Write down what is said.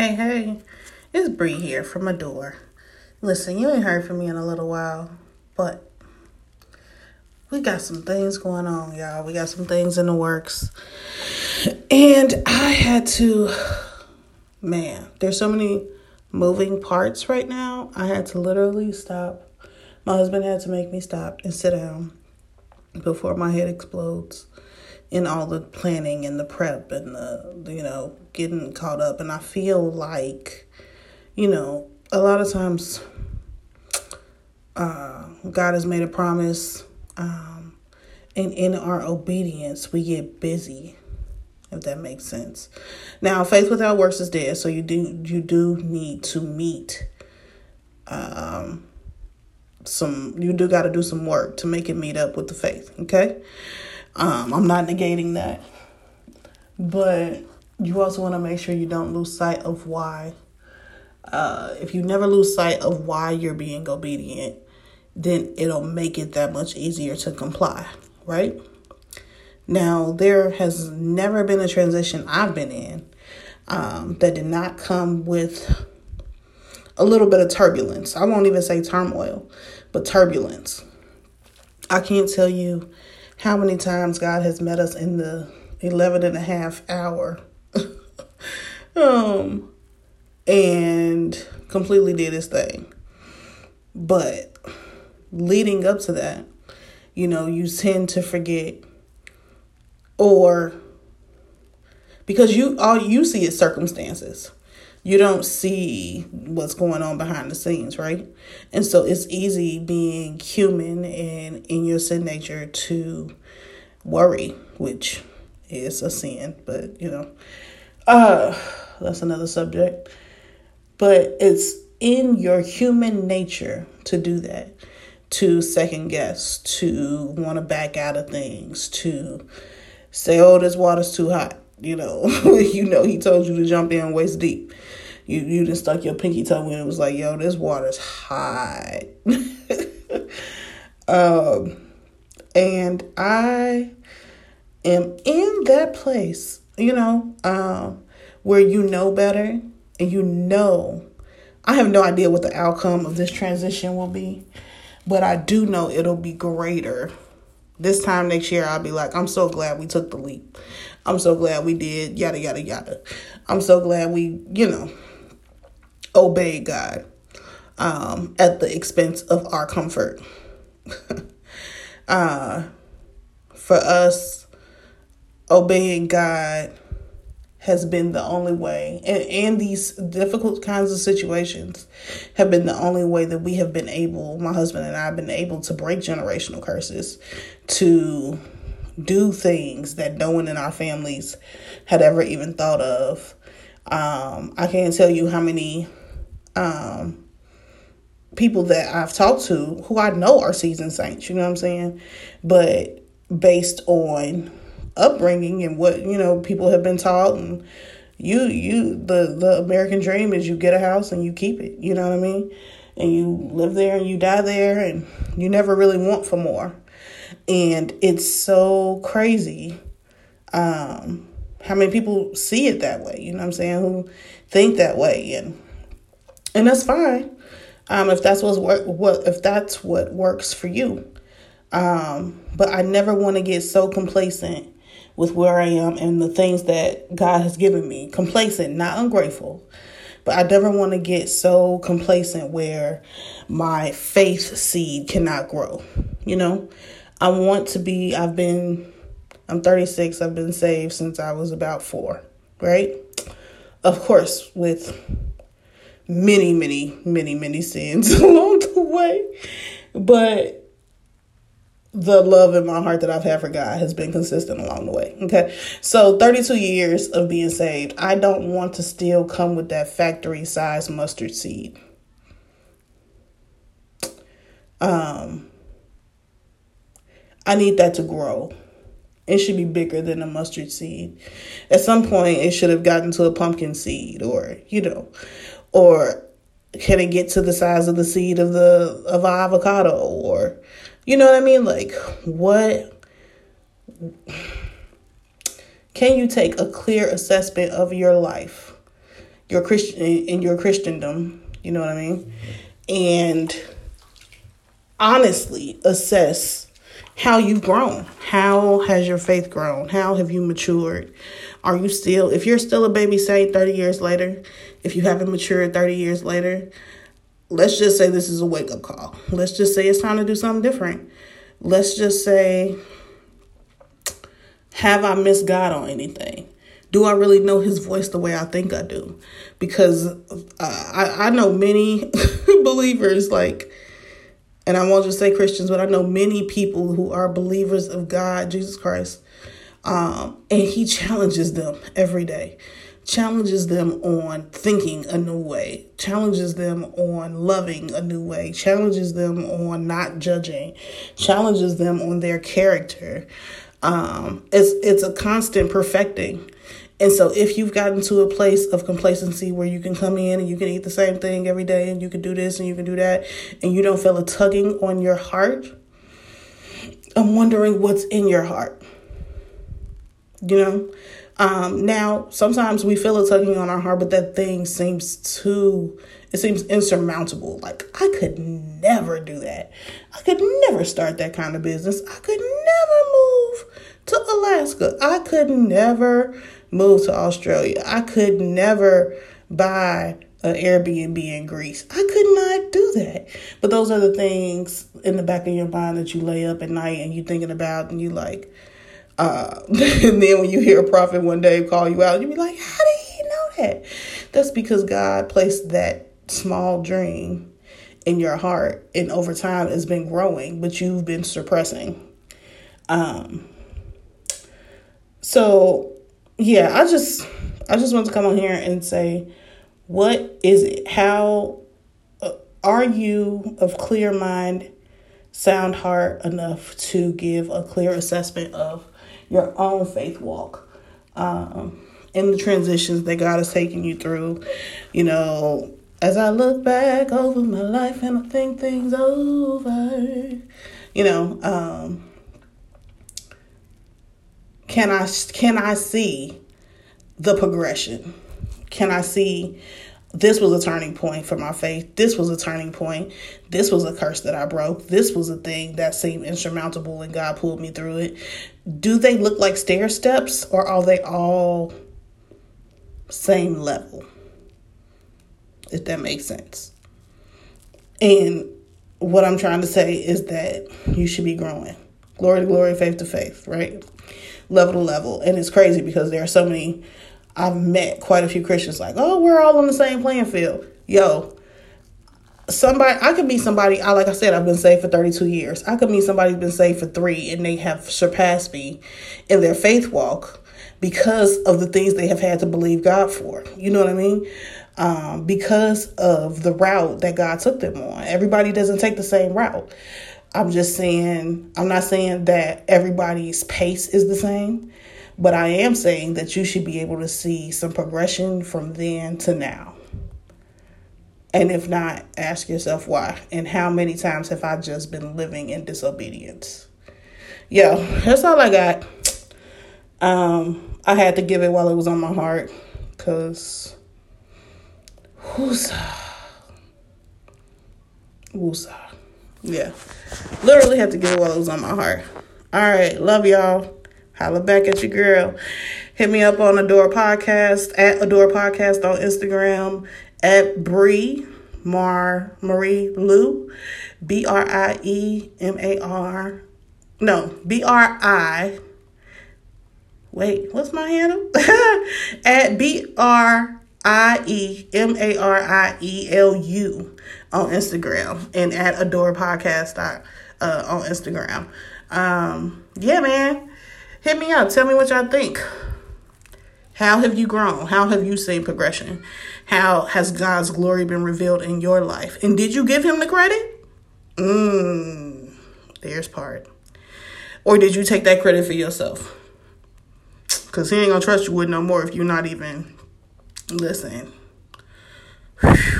Hey, hey, it's Bree here from Adore. Listen, you ain't heard from me in a little while, but we got some things going on, y'all. We got some things in the works. And I had to, man, there's so many moving parts right now. I had to literally stop. My husband had to make me stop and sit down before my head explodes in all the planning and the prep and the you know getting caught up. And i feel like you know a lot of times uh, god has made a promise um, and in our obedience we get busy if that makes sense. Now faith without works is dead so you do you do need to meet um some you do got to do some work to make it meet up with the faith okay um, I'm not negating that. But you also want to make sure you don't lose sight of why. Uh, if you never lose sight of why you're being obedient, then it'll make it that much easier to comply, right? Now, there has never been a transition I've been in um, that did not come with a little bit of turbulence. I won't even say turmoil, but turbulence. I can't tell you how many times God has met us in the 11 and a half hour um, and completely did his thing. But leading up to that, you know, you tend to forget or because you all you see is circumstances you don't see what's going on behind the scenes, right? And so it's easy being human and in your sin nature to worry, which is a sin, but you know, uh, that's another subject. But it's in your human nature to do that, to second guess, to want to back out of things, to say, oh, this water's too hot. You know, you know, he told you to jump in waist deep you you just stuck your pinky toe in and was like, yo, this water's hot. um, and I am in that place, you know, um, where you know better and you know. I have no idea what the outcome of this transition will be, but I do know it'll be greater. This time next year, I'll be like, I'm so glad we took the leap. I'm so glad we did, yada, yada, yada. I'm so glad we, you know, obey God um, at the expense of our comfort. uh, for us, obeying God has been the only way, and, and these difficult kinds of situations have been the only way that we have been able, my husband and I have been able to break generational curses, to do things that no one in our families had ever even thought of. Um, I can't tell you how many um, people that I've talked to who I know are seasoned saints, you know what I'm saying? But based on upbringing and what, you know, people have been taught and you you the the American dream is you get a house and you keep it, you know what I mean? And you live there and you die there and you never really want for more. And it's so crazy um how many people see it that way, you know what I'm saying, who think that way and and that's fine. Um, if that's what's what if that's what works for you. Um, but I never want to get so complacent with where I am and the things that God has given me. Complacent, not ungrateful. But I never want to get so complacent where my faith seed cannot grow. You know, I want to be, I've been, I'm 36, I've been saved since I was about four, right? Of course, with many, many, many, many sins along the way. But the love in my heart that I've had for God has been consistent along the way. Okay. So 32 years of being saved. I don't want to still come with that factory size mustard seed. Um I need that to grow. It should be bigger than a mustard seed. At some point it should have gotten to a pumpkin seed or, you know, or can it get to the size of the seed of the of avocado or you know what I mean like what can you take a clear assessment of your life your Christian in your Christendom. You know what I mean? And honestly assess how you've grown. How has your faith grown? How have you matured? Are you still, if you're still a baby saint 30 years later, if you haven't matured 30 years later, let's just say this is a wake up call. Let's just say it's time to do something different. Let's just say, have I missed God on anything? Do I really know his voice the way I think I do? Because uh, I, I know many believers, like, and I won't just say Christians, but I know many people who are believers of God, Jesus Christ, um, and he challenges them every day challenges them on thinking a new way, challenges them on loving a new way, challenges them on not judging, challenges them on their character. Um, it's it's a constant perfecting. And so if you've gotten to a place of complacency where you can come in and you can eat the same thing every day and you can do this and you can do that and you don't feel a tugging on your heart, I'm wondering what's in your heart. You know? Um, now, sometimes we feel a tugging on our heart, but that thing seems too, it seems insurmountable. Like, I could never do that. I could never start that kind of business. I could never move to Alaska. I could never move to Australia. I could never buy an Airbnb in Greece. I could not do that. But those are the things in the back of your mind that you lay up at night and you're thinking about and you like, uh, and then when you hear a prophet one day call you out, you be like, how did he know that? That's because God placed that small dream in your heart, and over time it's been growing, but you've been suppressing. Um. So, yeah, I just I just want to come on here and say, what is it? How uh, are you of clear mind, sound heart enough to give a clear assessment of your own faith walk um, in the transitions that God has taken you through. You know, as I look back over my life and I think things over, you know, um, can I can I see the progression? Can I see this was a turning point for my faith. This was a turning point. This was a curse that I broke. This was a thing that seemed insurmountable and God pulled me through it. Do they look like stair steps or are they all same level? If that makes sense. And what I'm trying to say is that you should be growing. Glory to glory, faith to faith, right? Level to level. And it's crazy because there are so many I've met quite a few Christians like, oh, we're all on the same playing field. Yo, somebody I could meet somebody I like I said I've been saved for 32 years. I could meet somebody who's been saved for 3 and they have surpassed me in their faith walk because of the things they have had to believe God for. You know what I mean? Um, because of the route that God took them on. Everybody doesn't take the same route. I'm just saying I'm not saying that everybody's pace is the same. But I am saying that you should be able to see some progression from then to now. And if not, ask yourself why. And how many times have I just been living in disobedience? Yeah, that's all I got. Um, I had to give it while it was on my heart. Cause who's Woosah. Yeah. Literally have to get it was on my heart. All right. Love y'all. Holla back at your girl. Hit me up on Adore Podcast at Adore Podcast on Instagram at Bree Mar Marie Lou B R I E M A R no B R I wait what's my handle at B R I E M A R I E L U on Instagram and at Adore Podcast uh, on Instagram. Um, yeah, man hit me up. Tell me what y'all think. How have you grown? How have you seen progression? How has God's glory been revealed in your life? And did you give him the credit? Mmm, there's part. Or did you take that credit for yourself? Because he ain't going to trust you with no more if you're not even, listen. Whew.